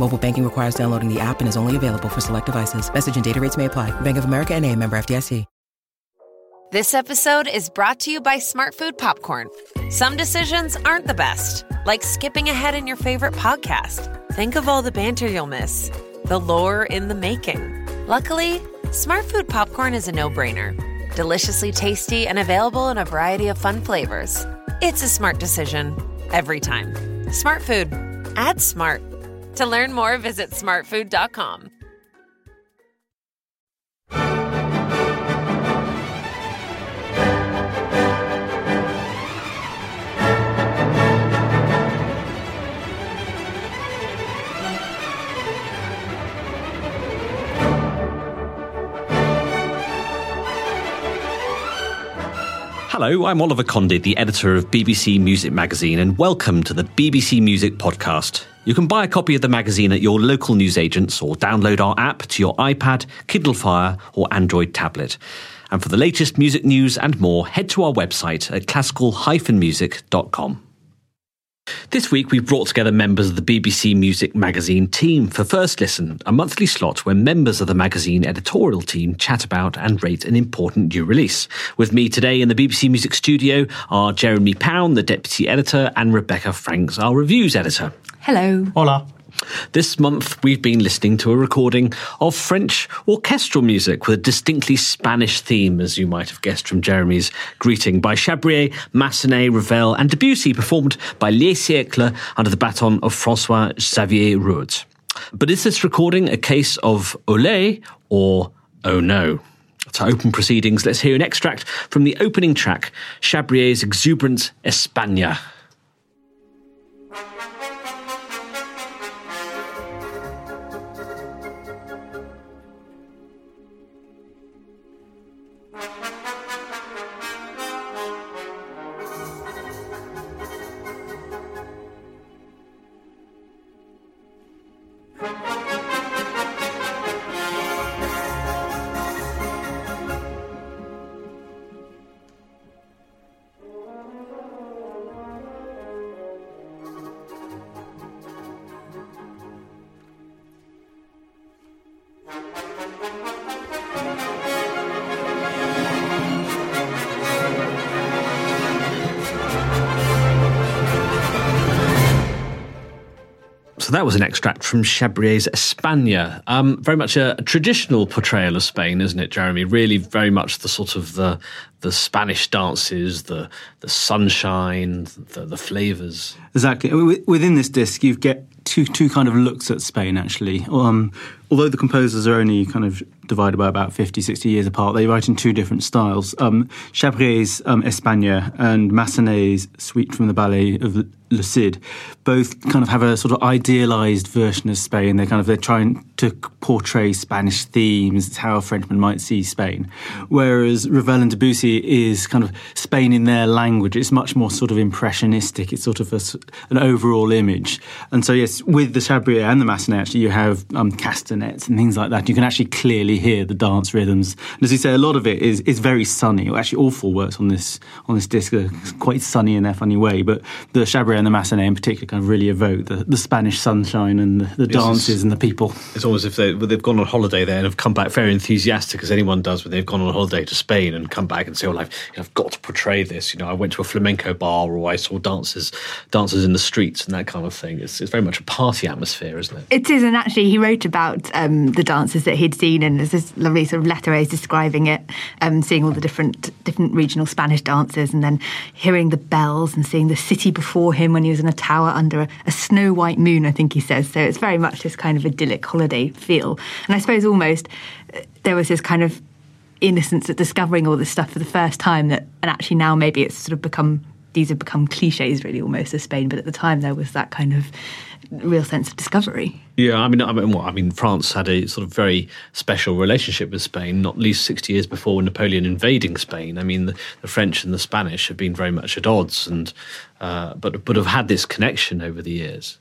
Mobile banking requires downloading the app and is only available for select devices. Message and data rates may apply. Bank of America and a member FDIC. This episode is brought to you by Smartfood Popcorn. Some decisions aren't the best, like skipping ahead in your favorite podcast. Think of all the banter you'll miss, the lore in the making. Luckily, Smartfood Popcorn is a no-brainer. Deliciously tasty and available in a variety of fun flavors. It's a smart decision every time. Smart food. Add smart. To learn more, visit smartfood.com. Hello, I'm Oliver Condy, the editor of BBC Music Magazine, and welcome to the BBC Music Podcast. You can buy a copy of the magazine at your local newsagents or download our app to your iPad, Kindle Fire, or Android tablet. And for the latest music news and more, head to our website at classical-music.com. This week, we've brought together members of the BBC Music Magazine team for First Listen, a monthly slot where members of the magazine editorial team chat about and rate an important new release. With me today in the BBC Music studio are Jeremy Pound, the deputy editor, and Rebecca Franks, our reviews editor. Hello. Hola. This month, we've been listening to a recording of French orchestral music with a distinctly Spanish theme, as you might have guessed from Jeremy's greeting, by Chabrier, Massenet, Ravel, and Debussy, performed by Les Siècles under the baton of Francois Xavier Roth. But is this recording a case of Olé or Oh no? To open proceedings, let's hear an extract from the opening track, Chabrier's exuberant España. So that was an extract from Chabrier's España. Um, very much a, a, traditional portrayal of Spain, isn't it, Jeremy? Really, very much the sort of the the Spanish dances, the the sunshine, the, the flavors. Exactly. Within this disc, you get two two kind of looks at Spain. Actually, um, although the composers are only kind of divided by about 50, 60 years apart, they write in two different styles. Um, Chabrier's um, España and Massenet's Suite from the Ballet of Le Cid both kind of have a sort of idealized version of Spain. They're kind of they're trying to portray Spanish themes. It's how a Frenchman might see Spain. Whereas Ravel and Debussy is kind of Spain in their language. It's much more sort of impressionistic. It's sort of a, an overall image. And so yes, with the Chabrier and the Massenet, actually, you have um, Castanet bassinets and things like that. You can actually clearly hear the dance rhythms. And as you say, a lot of it is, is very sunny. Actually, all four works on this on this disc are quite sunny in their funny way. But the Chabrier and the Massenet in particular kind of really evoke the, the Spanish sunshine and the, the dances and the people. It's almost as if they, they've gone on holiday there and have come back very enthusiastic, as anyone does when they've gone on holiday to Spain and come back and say, "Oh, I've, I've got to portray this." You know, I went to a flamenco bar or I saw dancers dancers in the streets and that kind of thing. It's, it's very much a party atmosphere, isn't it? It is, and actually, he wrote about um, the dances that he'd seen, and there's this lovely sort of letter he's describing it, um, seeing all the different different regional Spanish dances, and then hearing the bells and seeing the city before him when he was in a tower under a, a snow white moon. I think he says so. It's very much this kind of idyllic holiday feel, and I suppose almost uh, there was this kind of innocence at discovering all this stuff for the first time that, and actually now maybe it's sort of become these have become cliches really almost of Spain, but at the time there was that kind of real sense of discovery. Yeah, I mean, I mean, well, I mean, France had a sort of very special relationship with Spain, not least sixty years before Napoleon invading Spain. I mean, the, the French and the Spanish have been very much at odds, and uh, but but have had this connection over the years.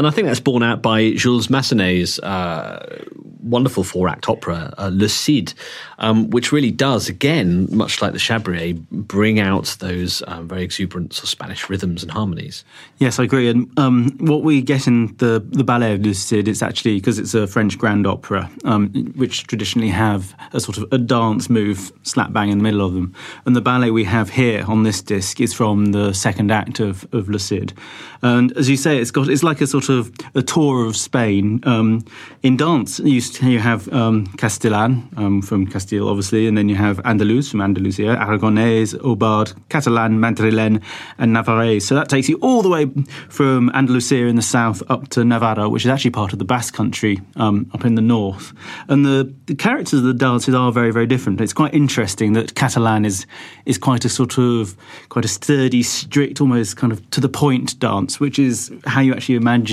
And I think that's borne out by Jules Massenet's uh, wonderful four act opera, uh, Le Cid, um, which really does, again, much like the Chabrier, bring out those um, very exuberant sort of Spanish rhythms and harmonies. Yes, I agree. And um, what we get in the, the ballet of Le Cid, it's actually because it's a French grand opera, um, which traditionally have a sort of a dance move slap bang in the middle of them. And the ballet we have here on this disc is from the second act of, of Le Cid. And as you say, it's got it's like a sort of a tour of Spain. Um, in dance, you, you have um, Castellan um, from Castile, obviously, and then you have Andalus from Andalusia, Aragonese, Aubade, Catalan, Madrilen, and Navarrese. So that takes you all the way from Andalusia in the south up to Navarra, which is actually part of the Basque country um, up in the north. And the, the characters of the dances are very, very different. It's quite interesting that Catalan is is quite a sort of quite a sturdy, strict, almost kind of to the point dance, which is how you actually imagine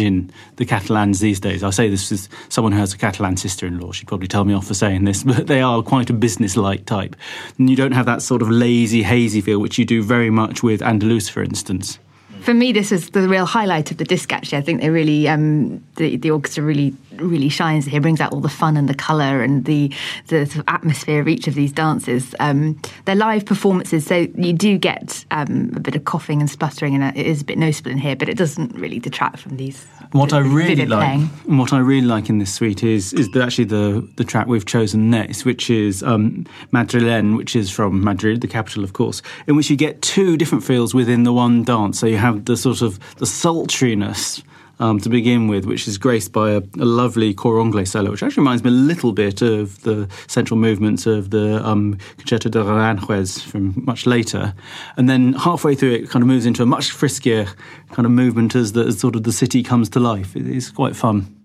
the Catalans these days. I say this as someone who has a Catalan sister-in-law. She'd probably tell me off for saying this, but they are quite a business-like type. And you don't have that sort of lazy, hazy feel, which you do very much with Andalus, for instance for me, this is the real highlight of the disc. Actually, I think they really, um, the, the orchestra really, really shines here. Brings out all the fun and the colour and the the sort of atmosphere of each of these dances. Um, they're live performances, so you do get um, a bit of coughing and spluttering, and it is a bit noticeable in here, but it doesn't really detract from these. What I really like, what I really like in this suite is is the, actually the the track we've chosen next, which is um, Madrilen, which is from Madrid, the capital, of course, in which you get two different feels within the one dance. So you have the sort of the sultriness um, to begin with, which is graced by a, a, lovely cor anglais solo, which actually reminds me a little bit of the central movements of the um, Concerto de Aranjuez from much later. And then halfway through, it kind of moves into a much friskier kind of movement as the as sort of the city comes to life. It, it's quite fun.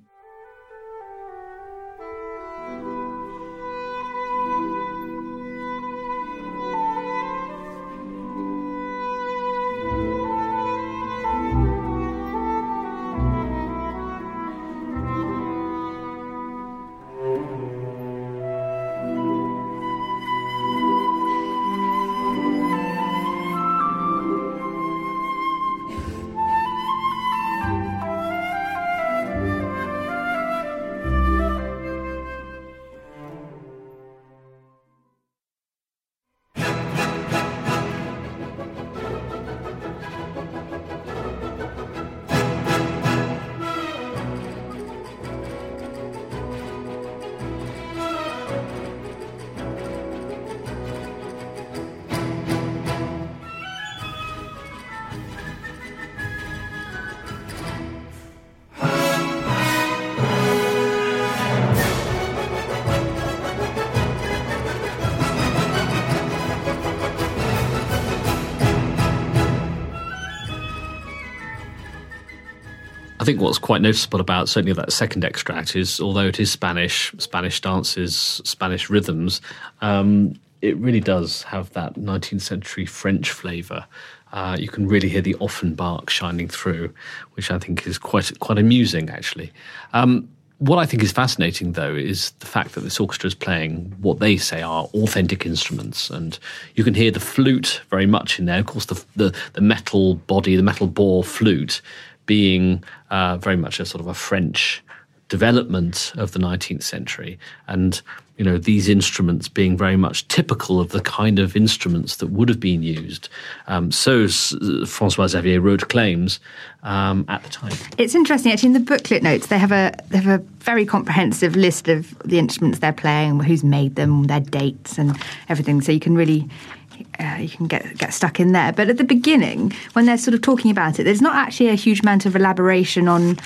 I think what's quite noticeable about certainly that second extract is, although it is Spanish, Spanish dances, Spanish rhythms, um, it really does have that 19th century French flavour. Uh, you can really hear the Offenbach shining through, which I think is quite quite amusing, actually. Um, what I think is fascinating, though, is the fact that this orchestra is playing what they say are authentic instruments, and you can hear the flute very much in there. Of course, the the, the metal body, the metal bore flute, being uh, very much a sort of a French development of the 19th century. And you know these instruments being very much typical of the kind of instruments that would have been used um, so Francois Xavier Roth claims um, at the time. It's interesting actually in the booklet notes they have a they have a very comprehensive list of the instruments they're playing who's made them their dates and everything so you can really uh, you can get get stuck in there. But at the beginning, when they're sort of talking about it, there's not actually a huge amount of elaboration on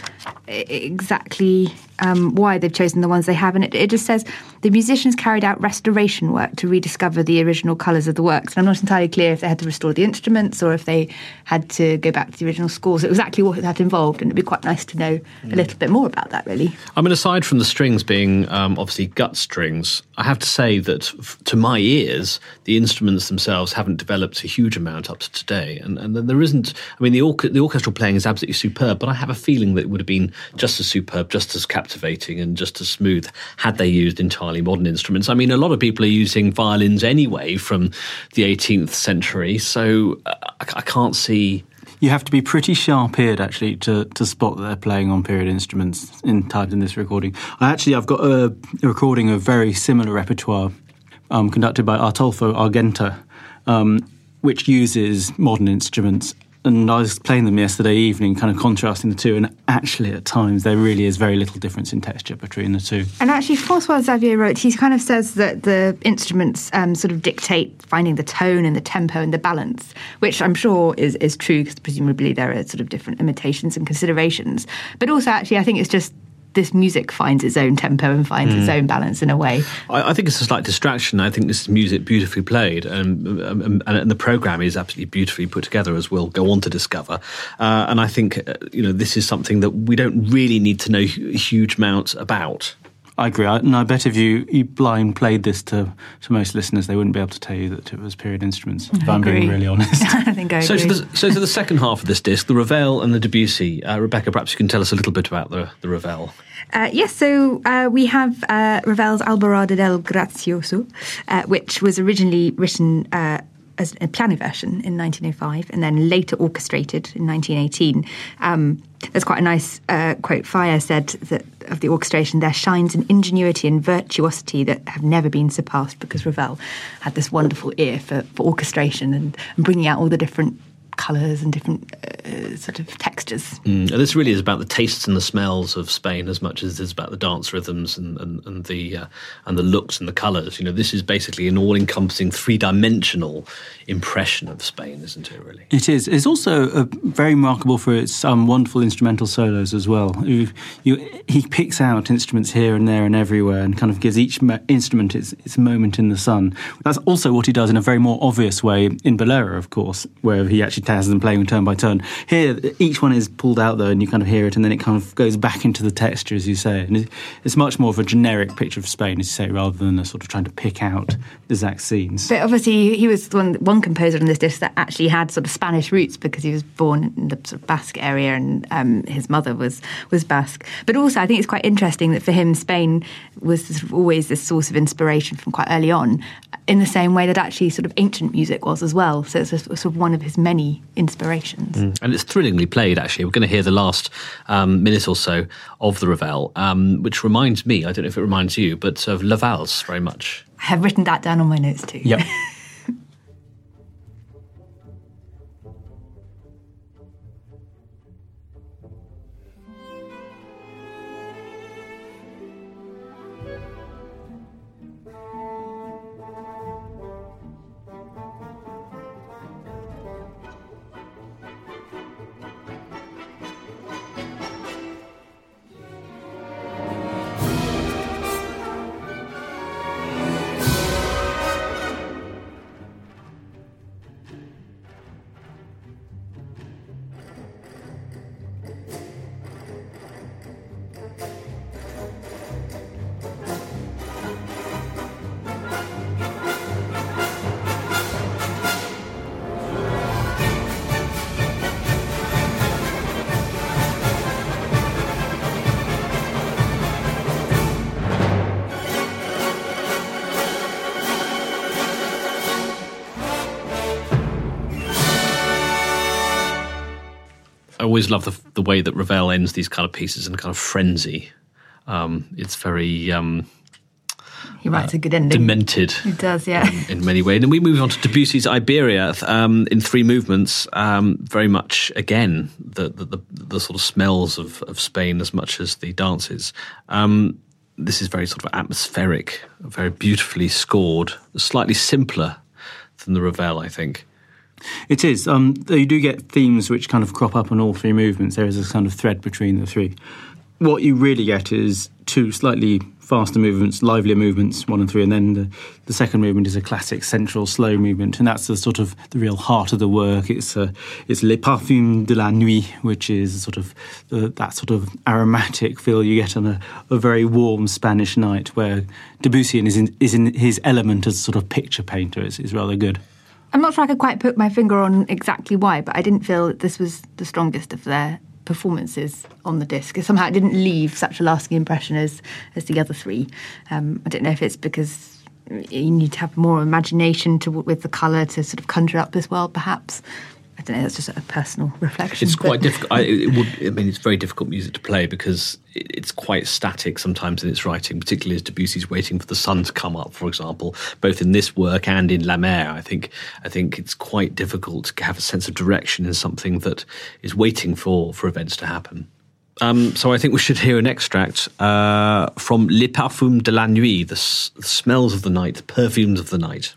exactly um, why they've chosen the ones they have. And it, it, just says the musicians carried out restoration work to rediscover the original colours of the works. And I'm not entirely clear if they had to restore the instruments or if they had to go back to the original scores. So exactly what that involved. And it'd be quite nice to know mm. a little bit more about that, really. I mean, aside from the strings being um, obviously gut strings, I have to say that f- to my ears, the instruments themselves haven't developed a huge amount up to today. And, and there isn't, I mean, the, the orchestral playing is absolutely superb, but I have a feeling that it would have been just as superb, just as captivating, and just as smooth had they used entirely modern instruments. I mean, a lot of people are using violins anyway from the 18th century, so uh, I, can't see you have to be pretty sharp eared actually to, to spot that they're playing on period instruments in times in this recording. I actually I've got a, a recording of very similar repertoire um, conducted by Ataulfo Argenta, um, which uses modern instruments and I was playing them yesterday evening, kind of contrasting the two, and actually at times there really is very little difference in texture between the two. And actually, Francois Xavier Roth, he kind of says that the instruments um, sort of dictate finding the tone and the tempo and the balance, which I'm sure is, is true because presumably there are sort of different limitations and considerations. But also, actually, I think it's just this music finds its own tempo and finds mm. its own balance in a way. I, I, think it's a slight distraction. I think this is music beautifully played, and, and, and the program is absolutely beautifully put together, as we'll go on to discover. Uh, and I think uh, you know this is something that we don't really need to know huge amounts about. I agree. I, and I bet if you, you blind played this to, to most listeners, they wouldn't be able to tell you that it was period instruments, if I am being really honest. I think I agree. So to, the, so to the second half of this disc, the Ravel and the Debussy. Uh, Rebecca, perhaps you can tell us a little bit about the, the Ravel. Uh, yes, so uh, we have uh, Ravel's Alborada del Gracioso, uh, which was originally written uh, as a piano version in 1905 and then later orchestrated in 1918. Um, there's quite a nice uh, quote. Fire said that of the orchestration, there shines an ingenuity and virtuosity that have never been surpassed because Ravel had this wonderful ear for, for orchestration and, and bringing out all the different colours and different uh, sort of textures. Mm, and this really is about the tastes and the smells of Spain as much as it is about the dance rhythms and, and, and the uh, and the looks and the colours. You know, this is basically an all-encompassing, three-dimensional impression of Spain, isn't it? Really, it is. It's also uh, very remarkable for its um, wonderful instrumental solos as well. You, you, he picks out instruments here and there and everywhere, and kind of gives each instrument its, its moment in the sun. That's also what he does in a very more obvious way in Bolero, of course, where he actually has them playing turn by turn. Here, each one is pulled out though, and you kind of hear it, and then it kind of goes back into the texture, as you say. And it's much more of a generic picture of Spain, as you say, rather than a sort of trying to pick out exact scenes. But obviously, he was one one composer on this disc that actually had sort of Spanish roots because he was born in the sort of Basque area, and um, his mother was was Basque. But also, I think it's quite interesting that for him, Spain was sort of always this source of inspiration from quite early on, in the same way that actually sort of ancient music was as well. So it's a, sort of one of his many inspirations. Mm. And it's thrillingly played, actually. We're going to hear the last um, minute or so of the Ravel, um, which reminds me, I don't know if it reminds you, but of La Valse very much. I have written that down on my notes too. Yep. always love the, the way that Ravel ends these kind of pieces in kind of frenzy. Um, it's very um, He writes a good ending. demented. He does, yeah. in many ways. And we move on to Debussy's Iberia um, in three movements. Um, very much again the the, the the sort of smells of, of Spain as much as the dances. Um, this is very sort of atmospheric, very beautifully scored, slightly simpler than the Ravel, I think. It is. Um, you do get themes which kind of crop up on all three movements. There is a kind of thread between the three. What you really get is two slightly faster movements, livelier movements, one and three, and then the, the second movement is a classic central slow movement, and that's the sort of the real heart of the work. It's uh, it's Les Parfums de la Nuit, which is sort of that sort of aromatic feel you get on a, a very warm Spanish night, where Debussy is in, is in his element as a sort of picture painter is, is rather good. I'm not sure I could quite put my finger on exactly why, but I didn't feel that this was the strongest of their performances on the disc. Somehow it didn't leave such a lasting impression as, as the other three. Um, I don't know if it's because you need to have more imagination to, with the colour to sort of conjure up this world, perhaps. Don't know, that's just a personal reflection. It's quite difficult. I, it would, I mean, it's very difficult music to play because it's quite static sometimes in its writing, particularly as Debussy's waiting for the sun to come up, for example, both in this work and in La Mer. I think, I think it's quite difficult to have a sense of direction in something that is waiting for, for events to happen. Um, so I think we should hear an extract uh, from Les Parfums de la Nuit, the, s- the smells of the night, the perfumes of the night.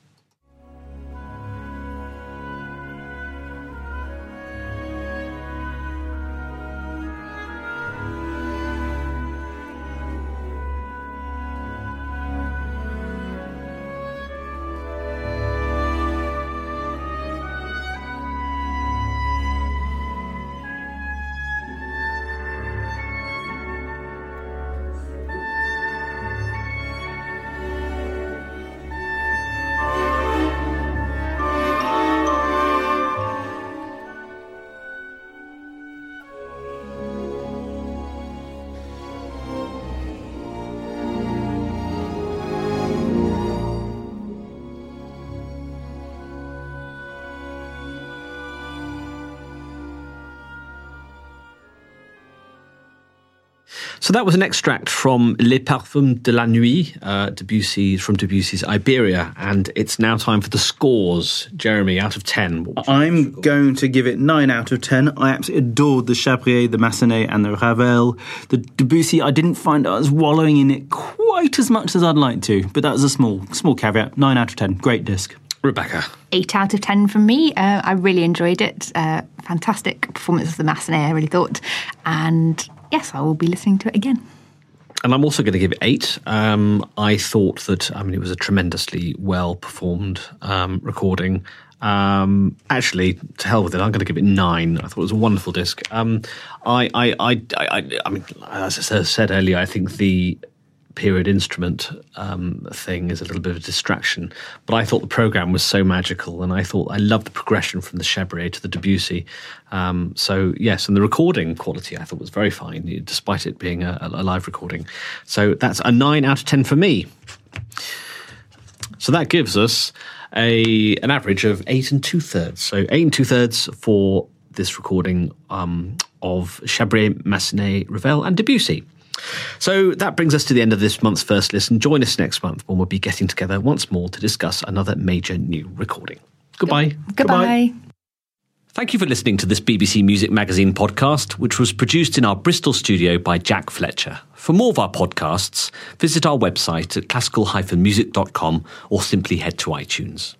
So that was an extract from Les Parfums de la Nuit, uh, Debussy from Debussy's Iberia, and it's now time for the scores. Jeremy, out of ten, what would you I'm going to give it 9 out of 10. I absolutely adored the Chabrier, the Massenet, and the Ravel. The Debussy, I didn't find I was wallowing in it quite as much as I'd like to, but that was a small small caveat. 9 out of 10. Great disc. Rebecca. eight out of ten from me. Uh, I really enjoyed it. Uh, fantastic performance of the Massenet, I really thought. And yes, I will be listening to it again. And I'm also going to give it eight. Um, I thought that, I mean, it was a tremendously well performed um, recording. Um, actually, to hell with it, I'm going to give it nine. I thought it was a wonderful disc. Um, I, I, I, I, I mean, as I said earlier, I think the period instrument um, thing is a little bit of a distraction. But I thought the program was so magical, and I thought I loved the progression from the Chabrier to the Debussy. Um, so yes, and the recording quality I thought was very fine, despite it being a, a live recording. So that's a nine out of ten for me. So that gives us a an average of eight and two thirds. So eight and two thirds for this recording um, of Chabrier, Massenet, Ravel, and Debussy. So that brings us to the end of this month's first listen. Join us next month when we'll be getting together once more to discuss another major new recording. Goodbye. Goodbye. Thank you for listening to this BBC Music Magazine podcast, which was produced in our Bristol studio by Jack Fletcher. For more of our podcasts, visit our website at classical-music.com or simply head to iTunes.